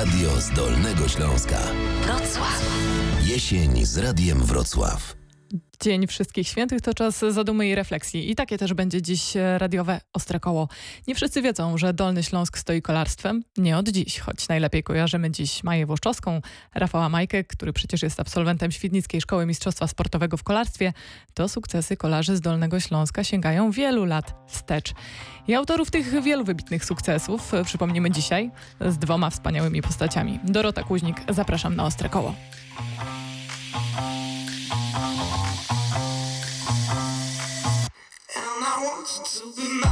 Radio z Dolnego Śląska. Wrocław. Jesień z Radiem Wrocław. Dzień Wszystkich Świętych to czas zadumy i refleksji. I takie też będzie dziś radiowe Ostre Koło. Nie wszyscy wiedzą, że Dolny Śląsk stoi kolarstwem. Nie od dziś, choć najlepiej kojarzymy dziś Maję Włoszczowską, Rafała Majkę, który przecież jest absolwentem Świdnickiej Szkoły Mistrzostwa Sportowego w Kolarstwie. To sukcesy kolarzy z Dolnego Śląska sięgają wielu lat wstecz. I autorów tych wielu wybitnych sukcesów przypomnimy dzisiaj z dwoma wspaniałymi postaciami. Dorota Kuźnik, zapraszam na Ostre Koło. My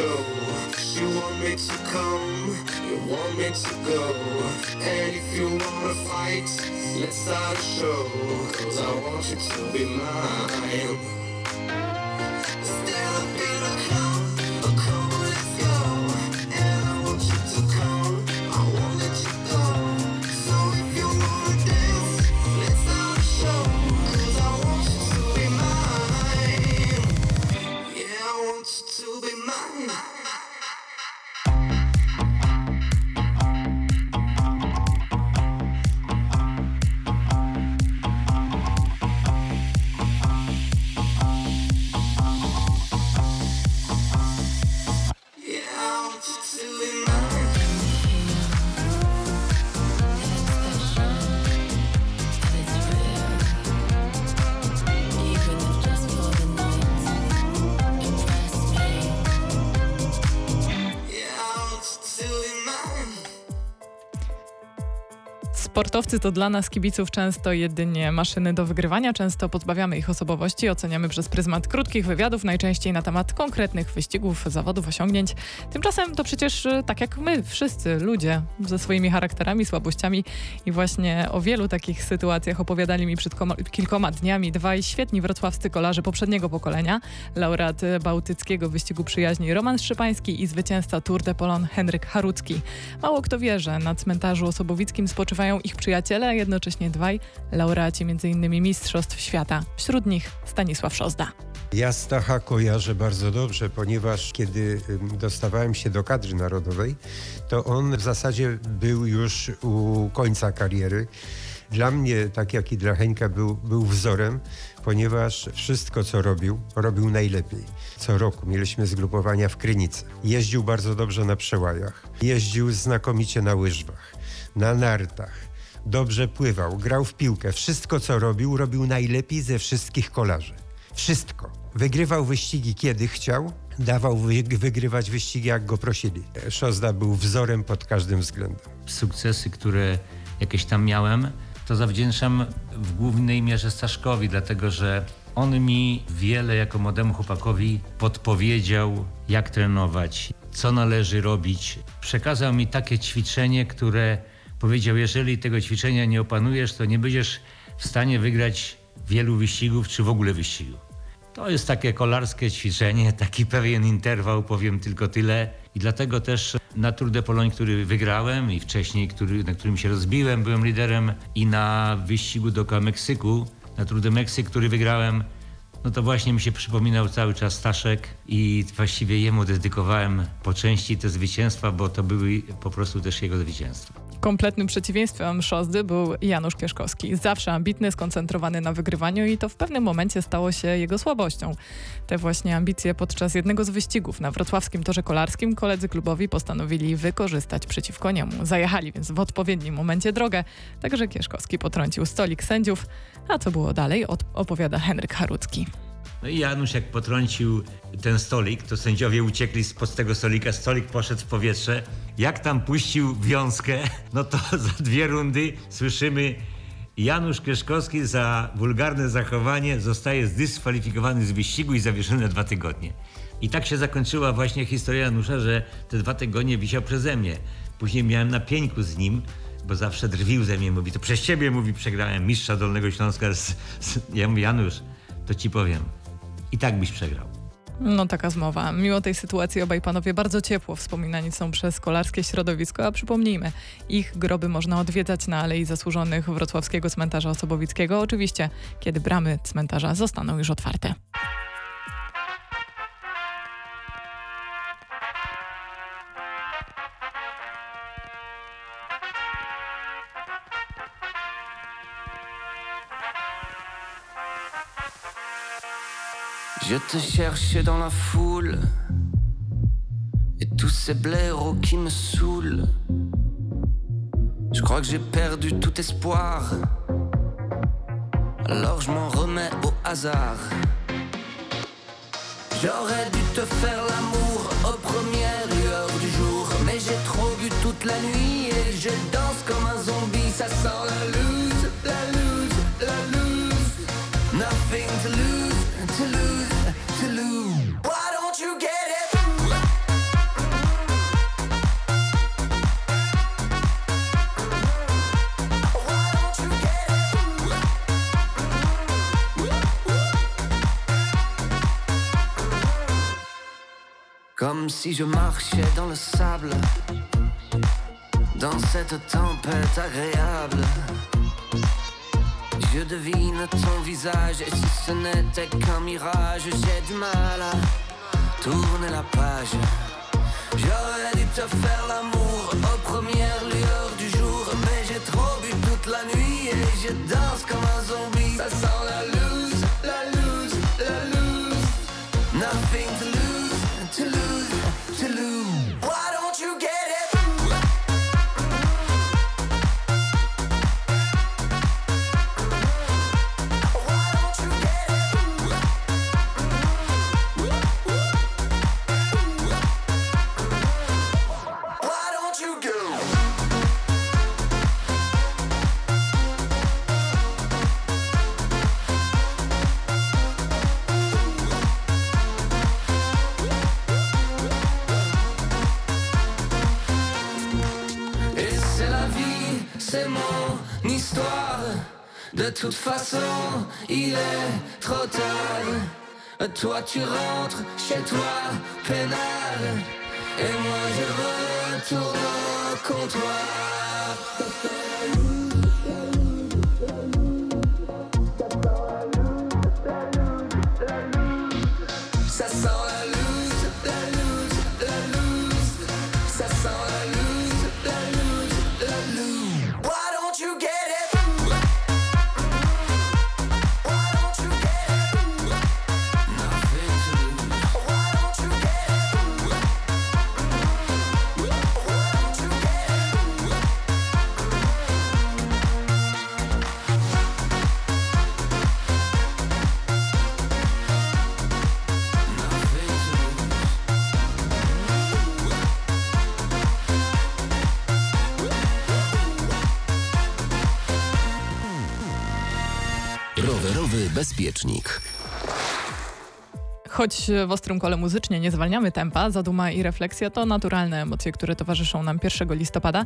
go. You want me to come, you want me to go. And if you wanna fight, let's start a show. Cause I want you to be mine. Sportowcy to dla nas kibiców często jedynie maszyny do wygrywania, często pozbawiamy ich osobowości, oceniamy przez pryzmat krótkich wywiadów, najczęściej na temat konkretnych wyścigów, zawodów, osiągnięć. Tymczasem to przecież y, tak jak my, wszyscy ludzie ze swoimi charakterami, słabościami i właśnie o wielu takich sytuacjach opowiadali mi przed koma- kilkoma dniami dwaj świetni wrocławscy kolarze poprzedniego pokolenia, laureat bałtyckiego wyścigu przyjaźni Roman Szczypański i zwycięzca Tour de Polon Henryk Harucki. Mało kto wie, że na cmentarzu osobowickim spoczywają ich przyjaciele, a jednocześnie dwaj laureaci m.in. Mistrzostw Świata. Wśród nich Stanisław Szozda. Ja Stacha kojarzę bardzo dobrze, ponieważ kiedy dostawałem się do kadry narodowej, to on w zasadzie był już u końca kariery. Dla mnie, tak jak i dla był, był wzorem, ponieważ wszystko, co robił, robił najlepiej. Co roku mieliśmy zgrupowania w Krynicy. Jeździł bardzo dobrze na przełajach. Jeździł znakomicie na łyżwach, na nartach. Dobrze pływał, grał w piłkę. Wszystko, co robił, robił najlepiej ze wszystkich kolarzy. Wszystko. Wygrywał wyścigi kiedy chciał, dawał wy wygrywać wyścigi jak go prosili. Szozda był wzorem pod każdym względem. sukcesy, które jakieś tam miałem, to zawdzięczam w głównej mierze Staszkowi, dlatego że on mi wiele jako młodemu chłopakowi podpowiedział, jak trenować, co należy robić. Przekazał mi takie ćwiczenie, które powiedział, jeżeli tego ćwiczenia nie opanujesz, to nie będziesz w stanie wygrać wielu wyścigów, czy w ogóle wyścigu. To jest takie kolarskie ćwiczenie, taki pewien interwał, powiem tylko tyle. I dlatego też na Tour de Pologne, który wygrałem i wcześniej, który, na którym się rozbiłem, byłem liderem i na wyścigu dookoła Meksyku, na Tour de Meksyk, który wygrałem, no to właśnie mi się przypominał cały czas Staszek i właściwie jemu dedykowałem po części te zwycięstwa, bo to były po prostu też jego zwycięstwa. Kompletnym przeciwieństwem Szozdy był Janusz Kieszkowski. Zawsze ambitny, skoncentrowany na wygrywaniu i to w pewnym momencie stało się jego słabością. Te właśnie ambicje podczas jednego z wyścigów na wrocławskim torze kolarskim koledzy klubowi postanowili wykorzystać przeciwko niemu. Zajechali więc w odpowiednim momencie drogę, także Kieszkowski potrącił stolik sędziów. A co było dalej, opowiada Henryk Harucki. No i Janusz jak potrącił ten stolik, to sędziowie uciekli spod tego stolika, stolik poszedł w powietrze. Jak tam puścił wiązkę, no to za dwie rundy słyszymy Janusz Kieszkowski za wulgarne zachowanie zostaje zdyskwalifikowany z wyścigu i zawieszony na dwa tygodnie. I tak się zakończyła właśnie historia Janusza, że te dwa tygodnie wisiał przeze mnie. Później miałem na pieńku z nim, bo zawsze drwił ze mnie, mówi, to przez ciebie, mówi, przegrałem mistrza Dolnego Śląska. Z, z... Ja mówię, Janusz, to ci powiem, i tak byś przegrał. No taka zmowa. Mimo tej sytuacji obaj panowie bardzo ciepło wspominani są przez kolarskie środowisko, a przypomnijmy, ich groby można odwiedzać na Alei Zasłużonych Wrocławskiego Cmentarza Osobowickiego, oczywiście kiedy bramy cmentarza zostaną już otwarte. Je te cherchais dans la foule Et tous ces blaireaux qui me saoulent. Je crois que j'ai perdu tout espoir. Alors je m'en remets au hasard. J'aurais dû te faire l'amour aux premières lueurs du jour Mais j'ai trop bu toute la nuit et je danse comme un zombie Ça sent la loose, la loose, la loose Nothing to lose, Comme si je marchais dans le sable, dans cette tempête agréable. Je devine ton visage et si ce n'était qu'un mirage, j'ai du mal à tourner la page. J'aurais dû te faire l'amour aux premières lueurs du jour, mais j'ai trop bu toute la nuit et je danse comme un zombie. Ça sent la loose, toute façon, il est trop tard. Toi, tu rentres chez toi, pénal. Et moi, je retourne au comptoir. Bezpiecznik. Choć w ostrym kole muzycznie nie zwalniamy tempa, zaduma i refleksja to naturalne emocje, które towarzyszą nam 1 listopada,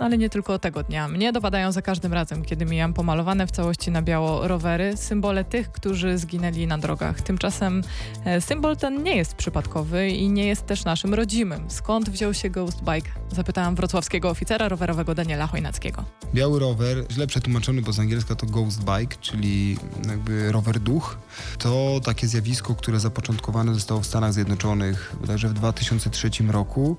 no ale nie tylko tego dnia. Mnie dopadają za każdym razem, kiedy mijam pomalowane w całości na biało rowery, symbole tych, którzy zginęli na drogach. Tymczasem e, symbol ten nie jest przypadkowy i nie jest też naszym rodzimym. Skąd wziął się Ghost Bike? Zapytałam wrocławskiego oficera rowerowego Daniela Chojnackiego. Biały rower, źle przetłumaczony, bo z angielska to ghost bike, czyli jakby rower duch. To takie zjawisko, które zapoczątkowane zostało w Stanach Zjednoczonych bodajże w 2003 roku.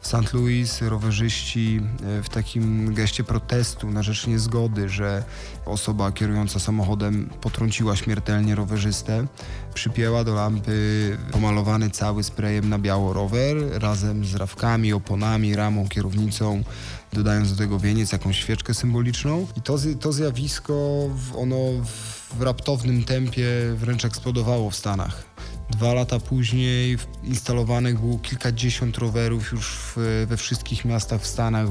W St. Louis rowerzyści e, w takim geście protestu na rzecz niezgody, że osoba kierująca samochodem potrąciła śmiertelnie rowerzystę, przypięła do lampy pomalowany cały sprayem na biało rower razem z rawkami, oponami, ramą, kierownicą dodając do tego wieniec, jakąś świeczkę symboliczną. I to, to zjawisko, ono w raptownym tempie wręcz eksplodowało w Stanach. Dwa lata później instalowanych było kilkadziesiąt rowerów już w, we wszystkich miastach w Stanach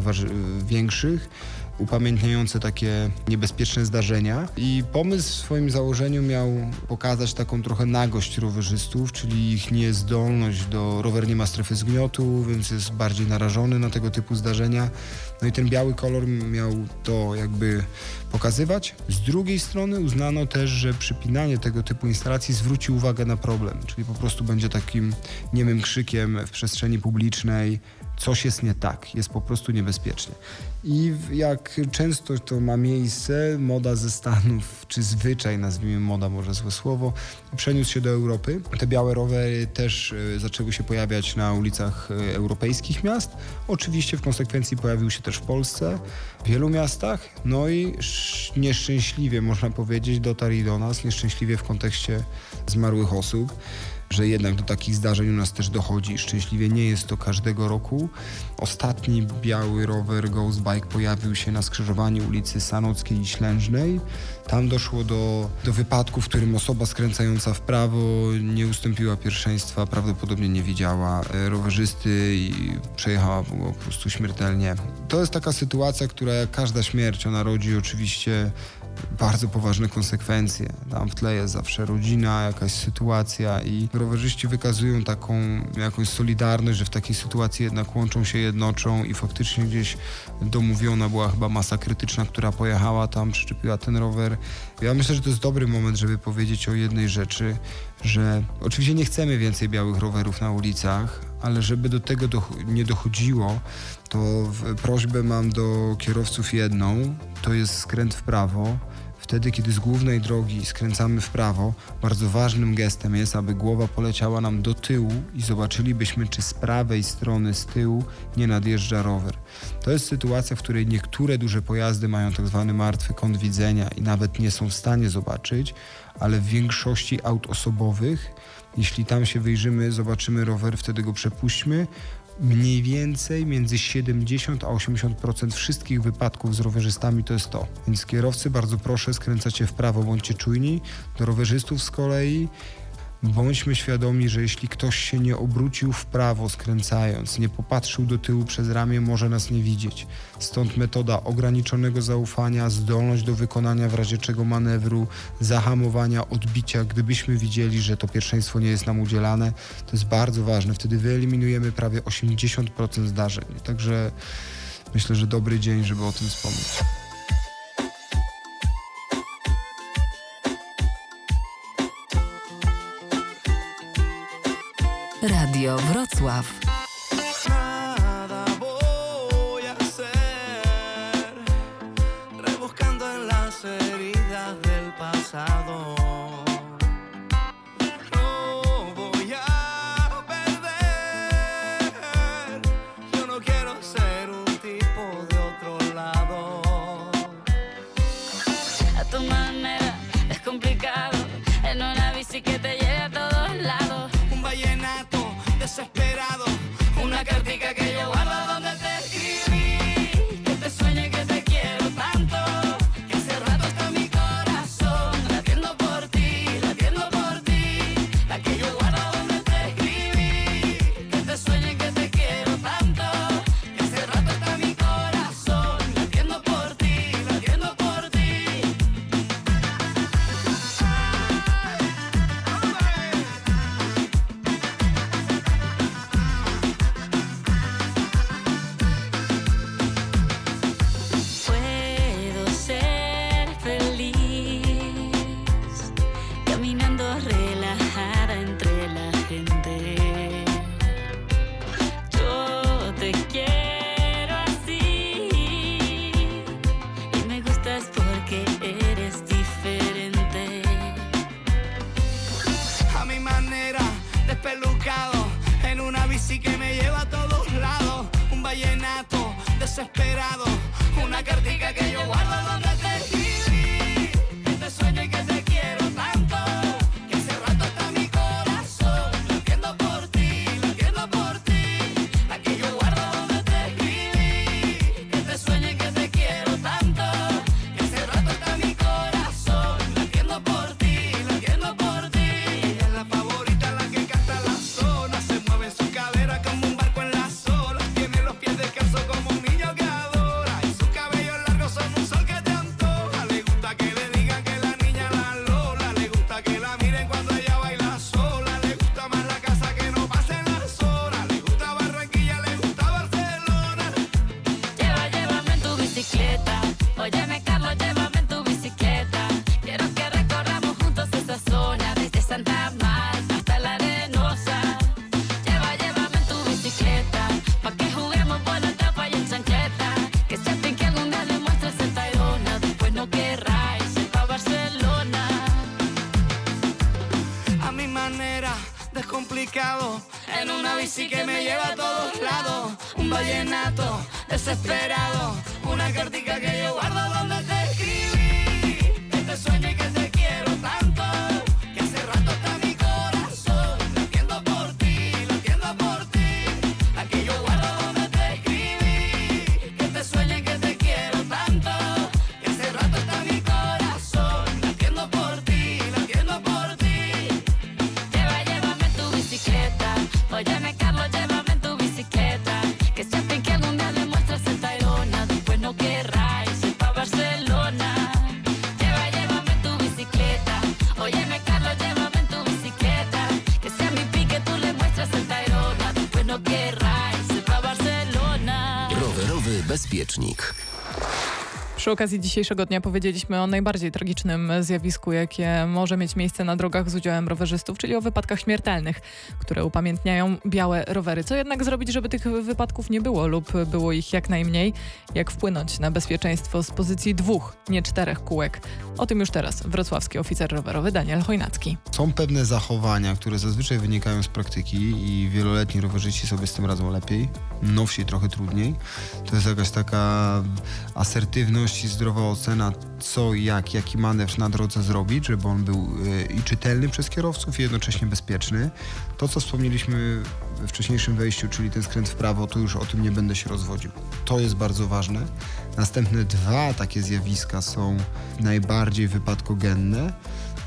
większych, upamiętniające takie niebezpieczne zdarzenia. I pomysł w swoim założeniu miał pokazać taką trochę nagość rowerzystów, czyli ich niezdolność do... Rower nie ma strefy zgniotu, więc jest bardziej narażony na tego typu zdarzenia. No i ten biały kolor miał to jakby pokazywać. Z drugiej strony uznano też, że przypinanie tego typu instalacji zwróci uwagę na problem, czyli po prostu będzie takim niemym krzykiem w przestrzeni publicznej, coś jest nie tak, jest po prostu niebezpiecznie. I jak często to ma miejsce, moda ze Stanów, czy zwyczaj, nazwijmy moda, może złe słowo, przeniósł się do Europy. Te białe rowery też e, zaczęły się pojawiać na ulicach e, europejskich miast. Oczywiście w konsekwencji pojawił się też w Polsce, w wielu miastach. No i sz- nieszczęśliwie, można powiedzieć, dotarli do nas, nieszczęśliwie w kontekście zmarłych osób że jednak do takich zdarzeń u nas też dochodzi. Szczęśliwie nie jest to każdego roku. Ostatni biały rower Ghost Bike pojawił się na skrzyżowaniu ulicy Sanockiej i Ślężnej. Tam doszło do, do wypadku, w którym osoba skręcająca w prawo nie ustąpiła pierwszeństwa, prawdopodobnie nie widziała e, rowerzysty i przejechała go po prostu śmiertelnie. To jest taka sytuacja, która jak każda śmierć, ona rodzi oczywiście bardzo poważne konsekwencje. Tam w tle jest zawsze rodzina, jakaś sytuacja i rowerzyści wykazują taką jakąś solidarność, że w takiej sytuacji jednak łączą się, jednoczą i faktycznie gdzieś domówiona była chyba masa krytyczna, która pojechała tam, przyczepiła ten rower. Ja myślę, że to jest dobry moment, żeby powiedzieć o jednej rzeczy, że oczywiście nie chcemy więcej białych rowerów na ulicach, ale żeby do tego doch- nie dochodziło, to prośbę mam do kierowców jedną, to jest skręt w prawo. Wtedy, kiedy z głównej drogi skręcamy w prawo, bardzo ważnym gestem jest, aby głowa poleciała nam do tyłu i zobaczylibyśmy, czy z prawej strony, z tyłu nie nadjeżdża rower. To jest sytuacja, w której niektóre duże pojazdy mają tak zwany martwy kąt widzenia i nawet nie są w stanie zobaczyć, ale w większości aut osobowych, jeśli tam się wyjrzymy, zobaczymy rower, wtedy go przepuśćmy. Mniej więcej między 70 a 80% wszystkich wypadków z rowerzystami to jest to. Więc kierowcy bardzo proszę skręcacie w prawo, bądźcie czujni. Do rowerzystów z kolei Bądźmy świadomi, że jeśli ktoś się nie obrócił w prawo skręcając, nie popatrzył do tyłu przez ramię, może nas nie widzieć. Stąd metoda ograniczonego zaufania, zdolność do wykonania w razie czego manewru, zahamowania, odbicia, gdybyśmy widzieli, że to pierwszeństwo nie jest nam udzielane, to jest bardzo ważne. Wtedy wyeliminujemy prawie 80% zdarzeń. Także myślę, że dobry dzień, żeby o tym wspomnieć. Radio Wrocław. Przy okazji dzisiejszego dnia powiedzieliśmy o najbardziej tragicznym zjawisku, jakie może mieć miejsce na drogach z udziałem rowerzystów, czyli o wypadkach śmiertelnych, które upamiętniają białe rowery. Co jednak zrobić, żeby tych wypadków nie było lub było ich jak najmniej? Jak wpłynąć na bezpieczeństwo z pozycji dwóch, nie czterech kółek? O tym już teraz wrocławski oficer rowerowy Daniel Chojnacki. Są pewne zachowania, które zazwyczaj wynikają z praktyki i wieloletni rowerzyści sobie z tym radzą lepiej, nowsi trochę trudniej. To jest jakaś taka asertywność i zdrowa ocena, co, i jak, jaki manewr na drodze zrobić, żeby on był y, i czytelny przez kierowców i jednocześnie bezpieczny. To, co wspomnieliśmy we wcześniejszym wejściu, czyli ten skręt w prawo, to już o tym nie będę się rozwodził. To jest bardzo ważne. Następne dwa takie zjawiska są najbardziej wypadkogenne.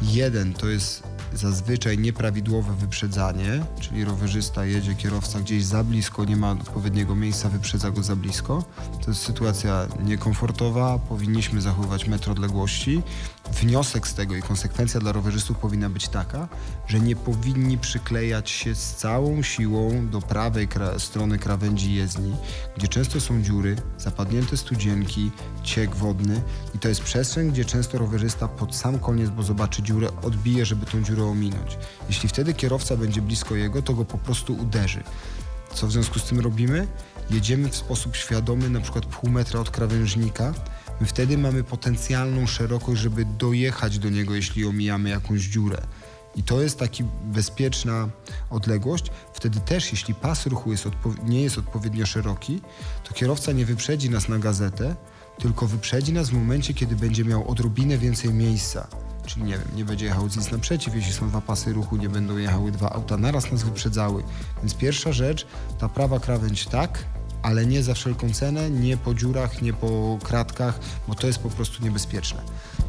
Jeden to jest zazwyczaj nieprawidłowe wyprzedzanie, czyli rowerzysta jedzie, kierowca gdzieś za blisko, nie ma odpowiedniego miejsca, wyprzedza go za blisko. To jest sytuacja niekomfortowa, powinniśmy zachowywać metr odległości. Wniosek z tego i konsekwencja dla rowerzystów powinna być taka, że nie powinni przyklejać się z całą siłą do prawej kra- strony krawędzi jezdni, gdzie często są dziury, zapadnięte studzienki, ciek wodny i to jest przestrzeń, gdzie często rowerzysta pod sam koniec, bo zobaczy dziurę, odbije, żeby tą dziurę ominąć. Jeśli wtedy kierowca będzie blisko jego, to go po prostu uderzy. Co w związku z tym robimy? Jedziemy w sposób świadomy, na przykład pół metra od krawężnika. My wtedy mamy potencjalną szerokość, żeby dojechać do niego, jeśli omijamy jakąś dziurę. I to jest taka bezpieczna odległość. Wtedy też, jeśli pas ruchu jest nie jest odpowiednio szeroki, to kierowca nie wyprzedzi nas na gazetę, tylko wyprzedzi nas w momencie, kiedy będzie miał odrobinę więcej miejsca. Czyli nie wiem, nie będzie jechał nic naprzeciw, jeśli są dwa pasy ruchu, nie będą jechały dwa auta naraz nas wyprzedzały. Więc pierwsza rzecz, ta prawa krawędź tak, ale nie za wszelką cenę, nie po dziurach, nie po kratkach, bo to jest po prostu niebezpieczne.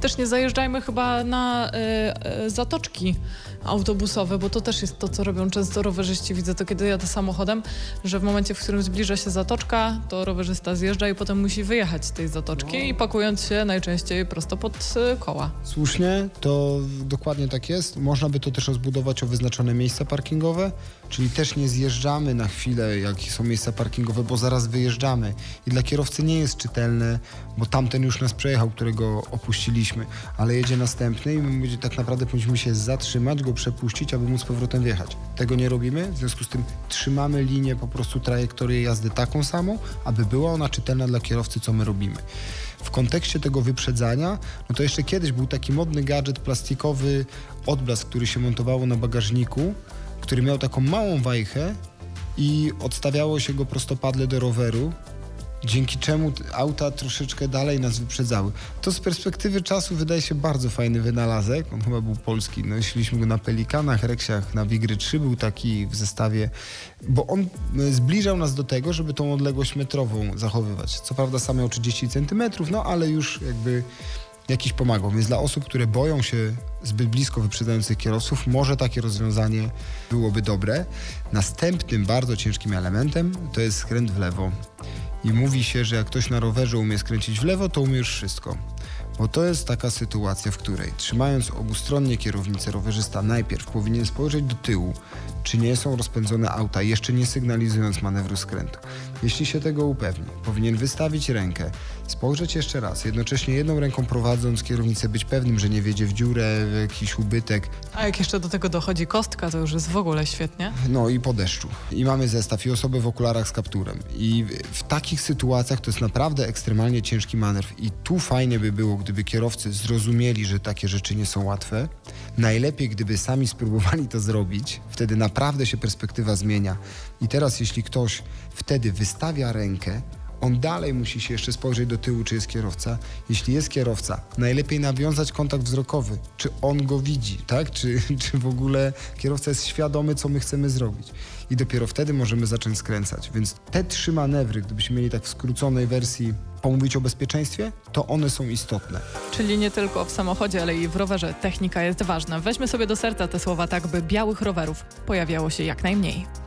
Też nie zajeżdżajmy chyba na y, y, zatoczki autobusowe, bo to też jest to, co robią często rowerzyści. Widzę to, kiedy jadę samochodem, że w momencie, w którym zbliża się zatoczka, to rowerzysta zjeżdża i potem musi wyjechać z tej zatoczki i pakując się najczęściej prosto pod y, koła. Słusznie, to dokładnie tak jest. Można by to też rozbudować o wyznaczone miejsca parkingowe, czyli też nie zjeżdżamy na chwilę, jak są miejsca parkingowe, bo zaraz wyjeżdżamy. I dla kierowcy nie jest czytelne, bo tamten już nas przejechał, którego opuściliśmy, ale jedzie następny i my będzie- tak naprawdę powinniśmy się zatrzymać, go przepuścić, aby móc z powrotem wjechać. Tego nie robimy, w związku z tym trzymamy linię, po prostu trajektorię jazdy taką samą, aby była ona czytelna dla kierowcy, co my robimy. W kontekście tego wyprzedzania, no to jeszcze kiedyś był taki modny gadżet plastikowy, odblask, który się montowało na bagażniku, który miał taką małą wajchę i odstawiało się go prostopadle do roweru dzięki czemu auta troszeczkę dalej nas wyprzedzały. To z perspektywy czasu wydaje się bardzo fajny wynalazek. On chyba był polski. Nosiliśmy go na Pelikanach, Reksiach, na Wigry 3 był taki w zestawie, bo on y, zbliżał nas do tego, żeby tą odległość metrową zachowywać. Co prawda sam miał 30 centymetrów, no ale już jakby jakiś pomagał. Więc dla osób, które boją się zbyt blisko wyprzedzających kierowców, może takie rozwiązanie byłoby dobre. Następnym bardzo ciężkim elementem to jest skręt w lewo. I mówi się, że jak ktoś na rowerze umie skręcić w lewo, to umie już wszystko. Bo to jest taka sytuacja, w której trzymając obustronnie kierownicę, rowerzysta najpierw powinien spojrzeć do tyłu, czy nie są rozpędzone auta, jeszcze nie sygnalizując manewru skrętu. Jeśli się tego upewni, powinien wystawić rękę, spojrzeć jeszcze raz, jednocześnie jedną ręką prowadząc kierownicę, być pewnym, że nie wiedzie w dziurę, w jakiś ubytek, A jak jeszcze do tego dochodzi kostka, to już jest w ogóle świetnie. no i po deszczu. I mamy zestaw i osobę w okularach z kapturem. I w- w takich sytuacjach to jest naprawdę ekstremalnie ciężki manewr. I tu fajnie by było, gdyby kierowcy zrozumieli, że takie rzeczy nie są łatwe. Najlepiej, gdyby sami spróbowali to zrobić. Wtedy naprawdę się perspektywa zmienia. I teraz, jeśli ktoś wtedy wystawia rękę, on dalej musi się jeszcze spojrzeć do tyłu, czy jest kierowca. Jeśli jest kierowca, najlepiej nawiązać kontakt wzrokowy. Czy on go widzi, tak? Czy, czy w ogóle kierowca jest świadomy, co my chcemy zrobić. I dopiero wtedy możemy zacząć skręcać. Więc te trzy manewry, gdybyśmy mieli tak w skróconej wersji pomówić o bezpieczeństwie, to one są istotne. Czyli nie tylko w samochodzie, ale i w rowerze technika jest ważna. Weźmy sobie do serca te słowa tak, by białych rowerów pojawiało się jak najmniej.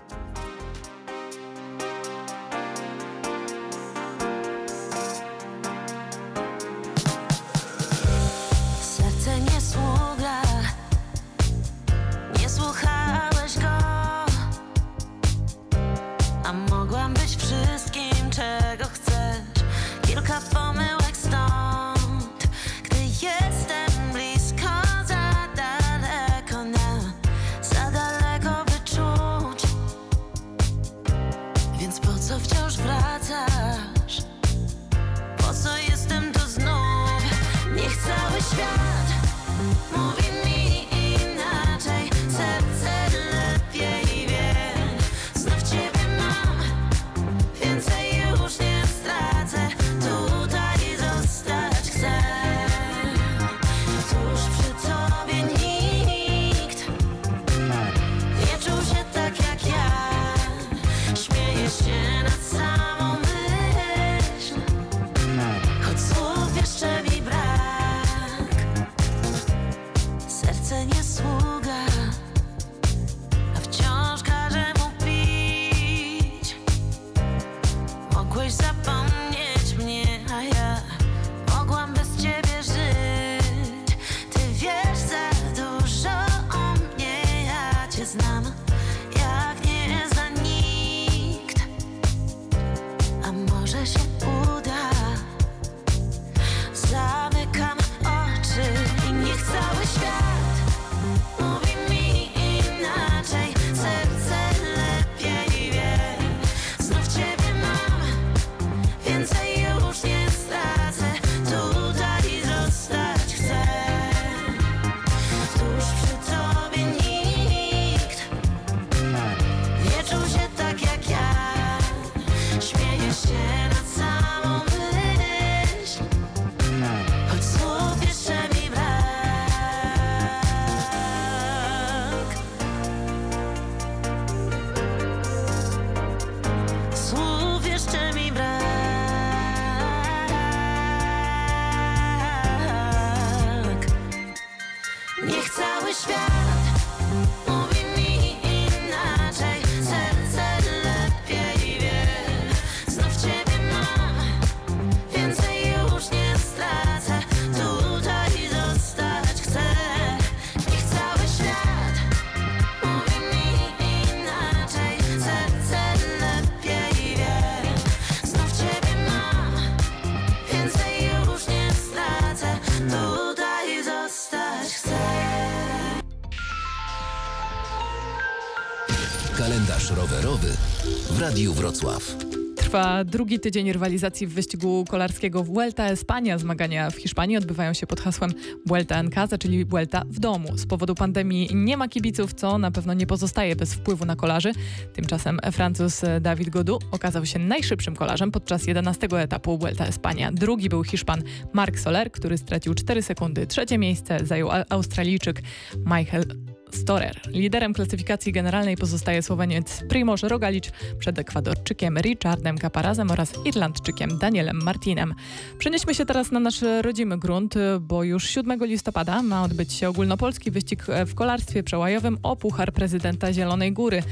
Radiu Wrocław. Trwa drugi tydzień rywalizacji w wyścigu kolarskiego Vuelta Espania. Zmagania w Hiszpanii odbywają się pod hasłem Vuelta en casa, czyli Vuelta w domu. Z powodu pandemii nie ma kibiców, co na pewno nie pozostaje bez wpływu na kolarzy. Tymczasem Francuz David Godu okazał się najszybszym kolarzem podczas 11 etapu Vuelta Espania. Drugi był Hiszpan Marc Soler, który stracił 4 sekundy. Trzecie miejsce zajął Australijczyk Michael Storer. Liderem klasyfikacji generalnej pozostaje Słoweniec Primoz Rogalicz przed Ekwadorczykiem Richardem Caparazem oraz Irlandczykiem Danielem Martinem. Przenieśmy się teraz na nasz rodzimy grunt, bo już 7 listopada ma odbyć się ogólnopolski wyścig w kolarstwie przełajowym o Puchar Prezydenta Zielonej Góry,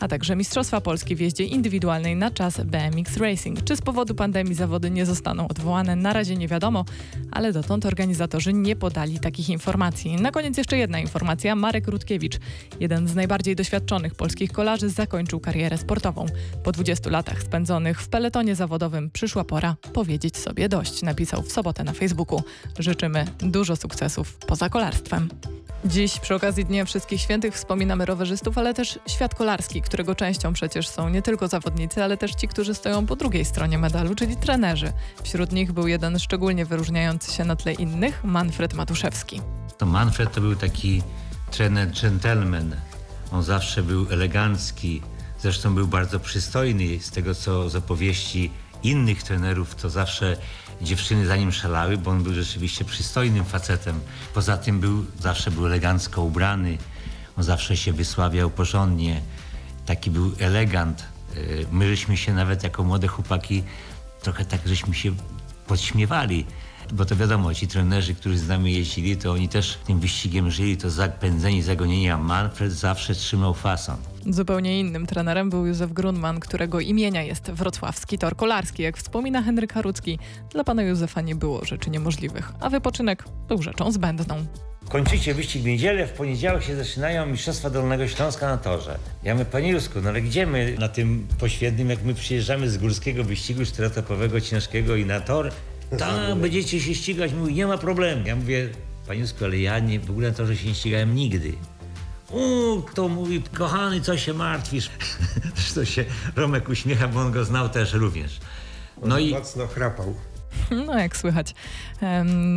a także Mistrzostwa Polski w jeździe indywidualnej na czas BMX Racing. Czy z powodu pandemii zawody nie zostaną odwołane, na razie nie wiadomo, ale dotąd organizatorzy nie podali takich informacji. Na koniec jeszcze jedna informacja. Marek Rutkiewicz, jeden z najbardziej doświadczonych polskich kolarzy, zakończył karierę sportową. Po 20 latach spędzonych w peletonie zawodowym przyszła pora powiedzieć sobie dość, napisał w sobotę na Facebooku. Życzymy dużo sukcesów poza kolarstwem. Dziś przy okazji Dnia Wszystkich Świętych wspominamy rowerzystów, ale też świat kolarski, którego częścią przecież są nie tylko zawodnicy, ale też ci, którzy stoją po drugiej stronie medalu, czyli trenerzy. Wśród nich był jeden szczególnie wyróżniający się na tle innych, Manfred Matuszewski. To Manfred to był taki trener gentleman. On zawsze był elegancki, zresztą był bardzo przystojny. Z tego co z opowieści innych trenerów, to zawsze dziewczyny za nim szalały, bo on był rzeczywiście przystojnym facetem. Poza tym był, zawsze był elegancko ubrany, on zawsze się wysławiał porządnie. Taki był elegant. Yy, My żeśmy się nawet jako młode chłopaki trochę tak żeśmy się podśmiewali. Bo to wiadomo, ci trenerzy, którzy z nami jeździli, to oni też tym wyścigiem żyli, to zapędzeni, zagonieni, a Manfred zawsze trzymał fason. Zupełnie innym trenerem był Józef Grunman, którego imienia jest wrocławski tor kolarski. Jak wspomina Henryk Harucki, dla pana Józefa nie było rzeczy niemożliwych, a wypoczynek był rzeczą zbędną. Kończycie wyścig w niedzielę, w poniedziałek się zaczynają Mistrzostwa Dolnego Śląska na torze. Ja mówię, panie Jusku, no ale gdzie my na tym poświętnym, jak my przyjeżdżamy z górskiego wyścigu czteroetapowego, ciężkiego i na tor, tam będziecie się ścigać. Mówi, nie ma problemu. Ja mówię, panie Jusku, ale ja nie, w ogóle na torze się nie ścigałem nigdy. U, kto mówi, kochany, co się martwisz? Zresztą się Romek uśmiecha, bo on go znał też również. No i Mocno chrapał. No jak słychać,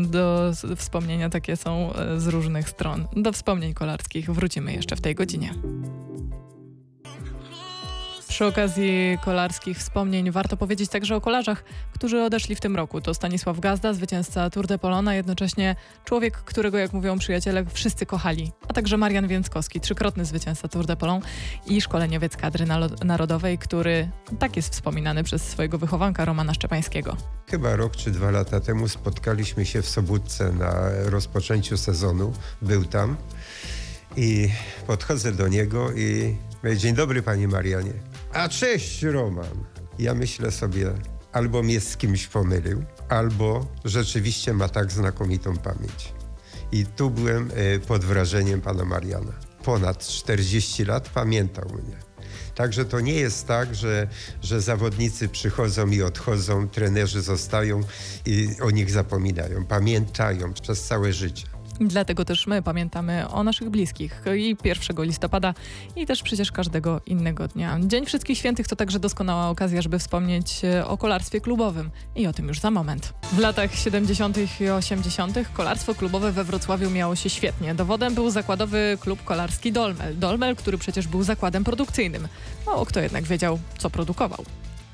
do wspomnienia takie są e, z różnych stron. Do wspomnień kolarskich wrócimy jeszcze w tej godzinie. Przy okazji kolarskich wspomnień warto powiedzieć także o kolarzach, którzy odeszli w tym roku. To Stanisław Gazda, zwycięzca Tour de Polona, jednocześnie człowiek, którego, jak mówią przyjaciele, wszyscy kochali. A także Marian Więckowski, trzykrotny zwycięzca Tour de Polon i szkoleniowiec kadry narodowej, który tak jest wspominany przez swojego wychowanka Romana Szczepańskiego. Chyba rok czy dwa lata temu spotkaliśmy się w Sobótce na rozpoczęciu sezonu. Był tam i podchodzę do niego i dzień dobry panie Marianie. A cześć Roman. Ja myślę sobie, albo mnie z kimś pomylił, albo rzeczywiście ma tak znakomitą pamięć. I tu byłem e, pod wrażeniem pana Mariana. Ponad 40 lat pamiętał mnie. Także to nie jest tak, że, że zawodnicy przychodzą i odchodzą, trenerzy zostają i o nich zapominają. Pamiętają przez całe życie. Dlatego też my pamiętamy o naszych bliskich i 1 listopada i też przecież każdego innego dnia. Dzień Wszystkich Świętych to także doskonała okazja, żeby wspomnieć e, o kolarstwie klubowym i o tym już za moment. W latach 70. i 80. kolarstwo klubowe we Wrocławiu miało się świetnie. Dowodem był zakładowy klub kolarski Dolmel. Dolmel, który przecież był zakładem produkcyjnym. Mało kto jednak wiedział, co produkował.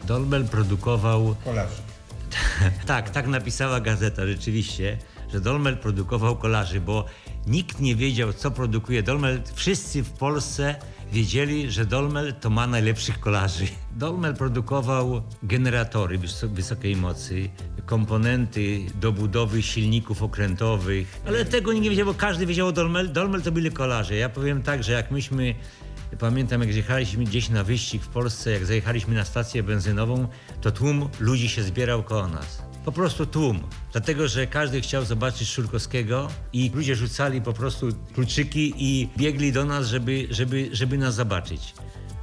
Dolmel produkował Kolarzy. Tak, tak napisała gazeta rzeczywiście, że Dolmel produkował kolarzy, bo nikt nie wiedział, co produkuje Dolmel. Wszyscy w Polsce wiedzieli, że Dolmel to ma najlepszych kolarzy. Dolmel produkował generatory wys- wysokiej mocy, komponenty do budowy silników okrętowych, ale tego nikt nie wiedział, bo każdy wiedział o Dolmel. Dolmel to byli kolarze. Ja powiem tak, że jak myśmy Pamiętam, jak jechaliśmy gdzieś na wyścig w Polsce, jak zajechaliśmy na stację benzynową, to tłum ludzi się zbierał koło nas. Po prostu tłum. Dlatego, że każdy chciał zobaczyć Szurkowskiego i ludzie rzucali po prostu kluczyki i biegli do nas, żeby, żeby, żeby nas zobaczyć.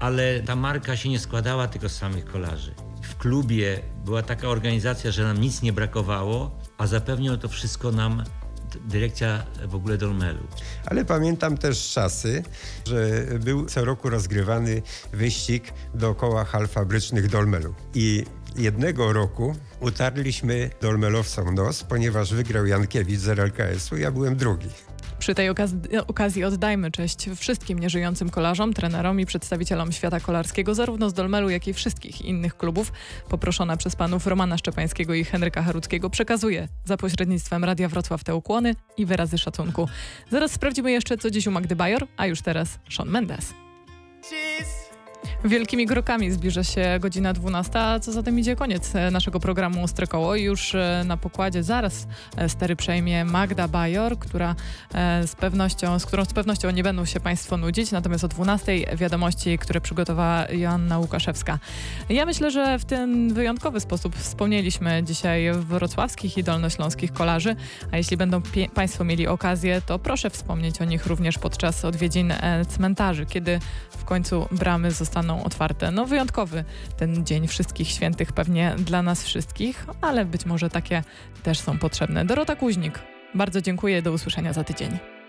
Ale ta marka się nie składała tylko z samych kolarzy. W klubie była taka organizacja, że nam nic nie brakowało, a zapewniał to wszystko nam dyrekcja w ogóle Dolmelu. Ale pamiętam też czasy, że był co roku rozgrywany wyścig dookoła hal fabrycznych Dolmelu. I jednego roku utarliśmy Dolmelowcom nos, ponieważ wygrał Jankiewicz z RLKS-u, ja byłem drugi. Przy tej okaz- okazji oddajmy cześć wszystkim nieżyjącym kolarzom, trenerom i przedstawicielom świata kolarskiego, zarówno z Dolmelu, jak i wszystkich innych klubów. Poproszona przez panów Romana Szczepańskiego i Henryka Haruckiego przekazuje za pośrednictwem Radia Wrocław te ukłony i wyrazy szacunku. Zaraz sprawdzimy jeszcze, co dziś u Magdy Bajor, a już teraz Sean Mendes. Wielkimi krokami zbliża się godzina 12, a co za tym idzie koniec e, naszego programu Ostrekoło. Już e, na pokładzie zaraz e, stery przejmie Magda Bajor, która z pewnością, z którą z pewnością nie będą się Państwo nudzić. Natomiast o 12 wiadomości, które przygotowała Joanna Łukaszewska. Ja myślę, że w ten wyjątkowy sposób wspomnieliśmy dzisiaj wrocławskich i dolnośląskich kolarzy, a jeśli będą Państwo mieli okazję, to proszę wspomnieć o nich również podczas odwiedzin cmentarzy, kiedy w końcu bramy zostaną otwarte. No wyjątkowy ten dzień wszystkich świętych pewnie dla nas wszystkich, ale być może takie też są potrzebne. Dorota Kuźnik, bardzo dziękuję, do usłyszenia za tydzień.